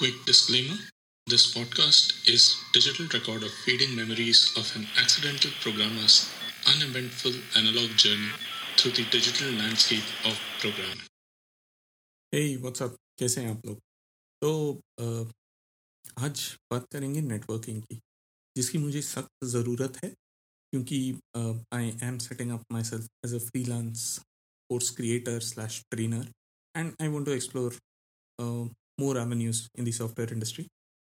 Quick disclaimer this podcast is digital record of fading memories of an accidental programmer's uneventful analog journey through the digital landscape of programming. Hey WhatsApp कैसे हैं आप लोग तो अ, आज बात करेंगे networking की जिसकी मुझे सख्त ज़रूरत है क्योंकि I am setting up my self as a freelance course creator slash trainer and I want to explore more avenues in the software industry.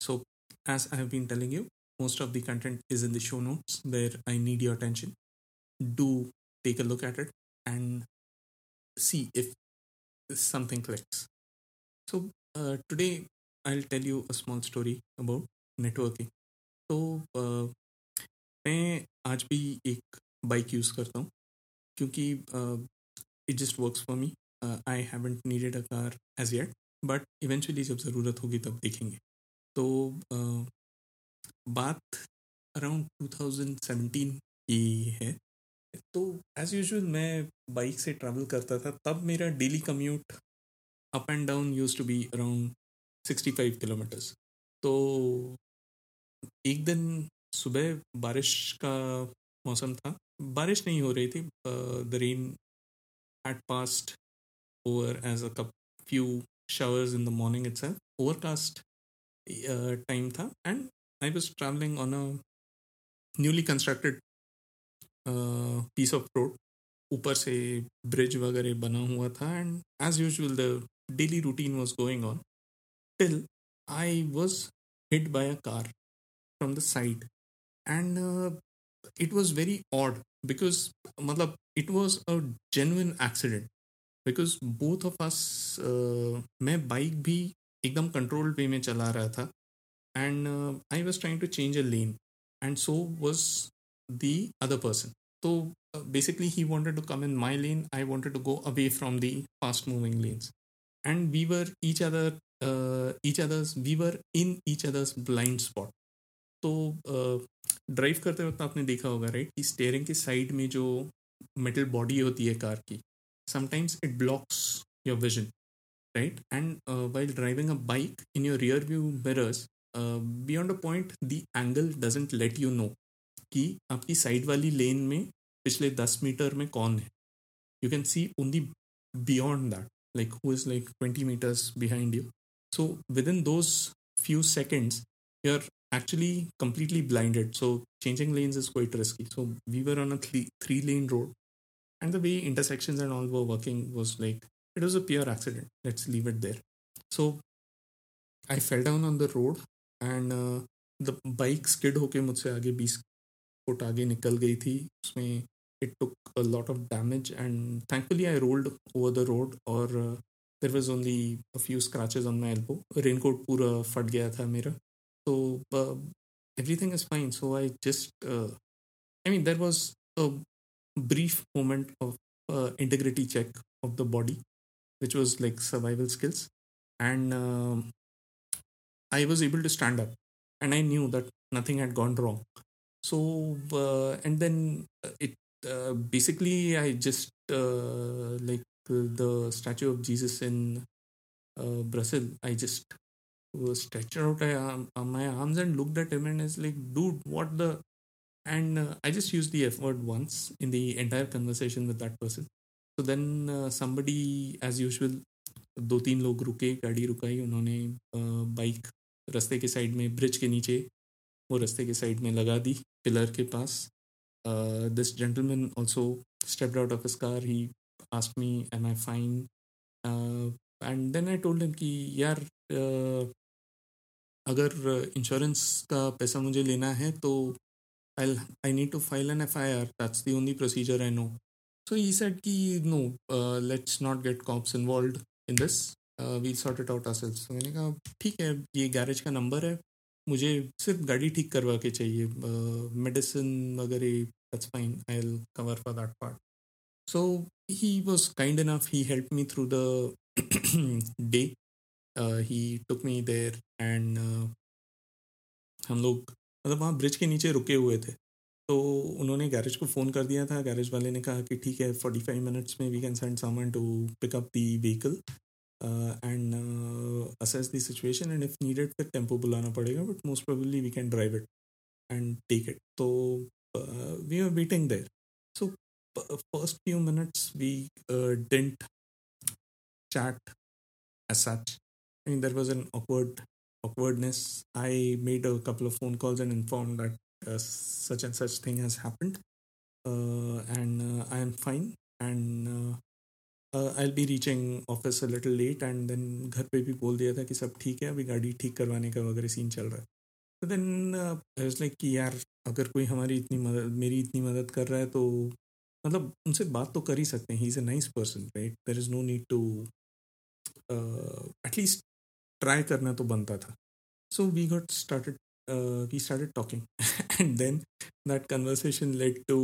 So, as I have been telling you, most of the content is in the show notes where I need your attention. Do take a look at it and see if something clicks. So, uh, today I'll tell you a small story about networking. तो uh, मैं आज भी एक bike use करता हूँ क्योंकि it just works for me I haven't needed a car as yet but eventually जब ज़रूरत होगी तब देखेंगे। तो uh, बात अराउंड 2017 की है। तो एज़ यूजुअल मैं बाइक से ट्रैवल करता था तब मेरा daily commute up and down used to be around 65 kilometres तो एक दिन सुबह बारिश का मौसम था। बारिश नहीं हो रही थी the rain had passed over as a cup, few showers in the morning itself. Overcast uh, time tha, and I was traveling on a newly constructed uh, piece of road. ऊपर से ब्रिज वगैरह बना हुआ था and as usual the daily routine was going on till I was hit by a car from the side and it was very odd because matlab, it was a genuine accident Because both of us मैं bike भी एकदम controlled way में चला रहा था। And I was trying to change a lane and so was the other person तो basically he wanted to come in my lane I wanted to go away from the fast moving lanes and we were each other each others we were in each others blind spot तो drive करते वक्त आपने देखा होगा right कि steering के side में जो मेटल बॉडी होती है कार की sometimes it blocks your vision right and while driving a bike in your rear view mirrors beyond a point the angle doesn't let you know कि आपकी side वाली लेन में पिछले दस मीटर में कौन है you can see only beyond that like who is like twenty metres behind you so with in those few seconds you're actually completely blinded so changing lanes is quite risky so we were on a three, three lane road and the way intersections and all were working was like it was a pure accident let's leave it there so i fell down on the road and uh, the bike skid होके मुझसे आगे 20 foot आगे निकल गई थी उसमें it took a lot of damage and thankfully I rolled over the road or uh, there was only a few scratches on my elbow raincoat पूरा फट गया था मेरा so uh, everything is fine so i just uh, i mean there was a brief moment of uh, integrity check of the body which was like survival skills and um i was able to stand up and i knew that nothing had gone wrong so uh, and then it uh, basically i just uh, like the statue of jesus in uh, brazil i just stretched out uh, my arms and looked at him and is like, dude, what the? And uh, I just used the F word once in the entire conversation with that person. So then uh, somebody, as usual, दो तीन लोग रुके गाड़ी रुकाई उन्होंने bike रास्ते के side में bridge के नीचे वो रास्ते के साइड में लगा दी पिलर के पास। This gentleman also stepped out of his car he ask me am I fine and then I told कि यार uh, अगर इंश्योरेंस का पैसा मुझे लेना है तो आई I need to file an F I R that's the only procedure I know so E set कि no let's not gate cops involve in this we sort it out are तो मैंने कहा ठीक है ये गैरेज का number है मुझे सिर्फ गाड़ी ठीक करवा के चाहिए मेडिसिन वगैरह that's fine I will cover for that part so he was kind enough he help me through the day he took me there and हम लोग मतलब वहाँ ब्रिज के नीचे रुके हुए थे। तो उन्होंने गैरेज को फ़ोन कर दिया था। गैरेज वाले ने कहा कि ठीक है फोर्टी फाइव मिनट्स में we can send someone to pick up the vehicle and assess the situation and if needed फिर टेंपो बुलाना पड़ेगा but most probably we can drive it and take it तो we are waiting there so first few minutes we didn't chat as such there was an awkward awkwardness. I made a couple of phone calls and informed that uh, such and such thing has happened. Uh, and uh, I am fine. And I be reaching office little late and then घर पे भी बोल दिया था कि सब ठीक है अभी गाड़ी ठीक करवाने का वगैरह सीन चल रहा है। तो देन आई लाइक कि यार अगर कोई हमारी इतनी मदद मेरी इतनी मदद कर रहा है तो मतलब उनसे बात तो कर ही सकते हैं। He is a nice person right there is no need to at least try करना तो बनता था। So we got started we started talking and then that conversation let to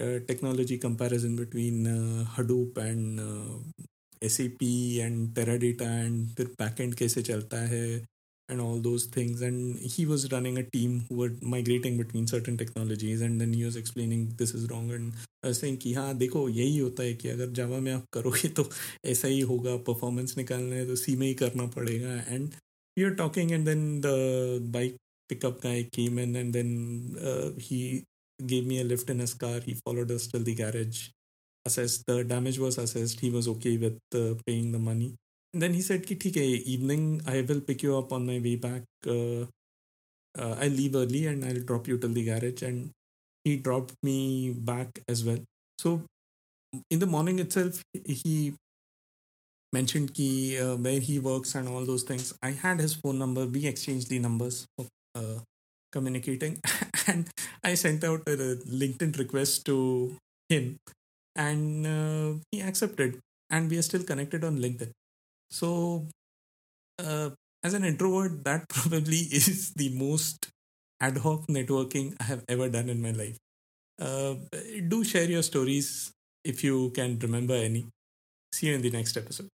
technology comparison between Hadoop and S C P and Teradata and फिर पैकेंड कैसे चलता है। and all those things and he was running a team who were migrating between certain technologies and then he was explaining this is wrong and I was saying कि हाँ देखो यही होता है कि अगर जावा में आप करोगे तो ऐसा ही होगा परफॉर्मेंस निकालना है तो सी में ही करना पड़ेगा and you are talking and then the bike pickup guy came in and then uh, he gave me a lift in his car. He followed us till the garage, assessed the damage was assessed. He was okay with uh, paying the money. Then he said, hai, evening, I will pick you up on my way back. Uh, uh, I'll leave early and I'll drop you till the garage. And he dropped me back as well. So in the morning itself, he mentioned ki, uh, where he works and all those things. I had his phone number. We exchanged the numbers uh, communicating and i sent out a linkedin request to him and uh, he accepted and we are still connected on linkedin so uh, as an introvert that probably is the most ad hoc networking i have ever done in my life. Uh, do share your stories if you can remember any. See you in the next episode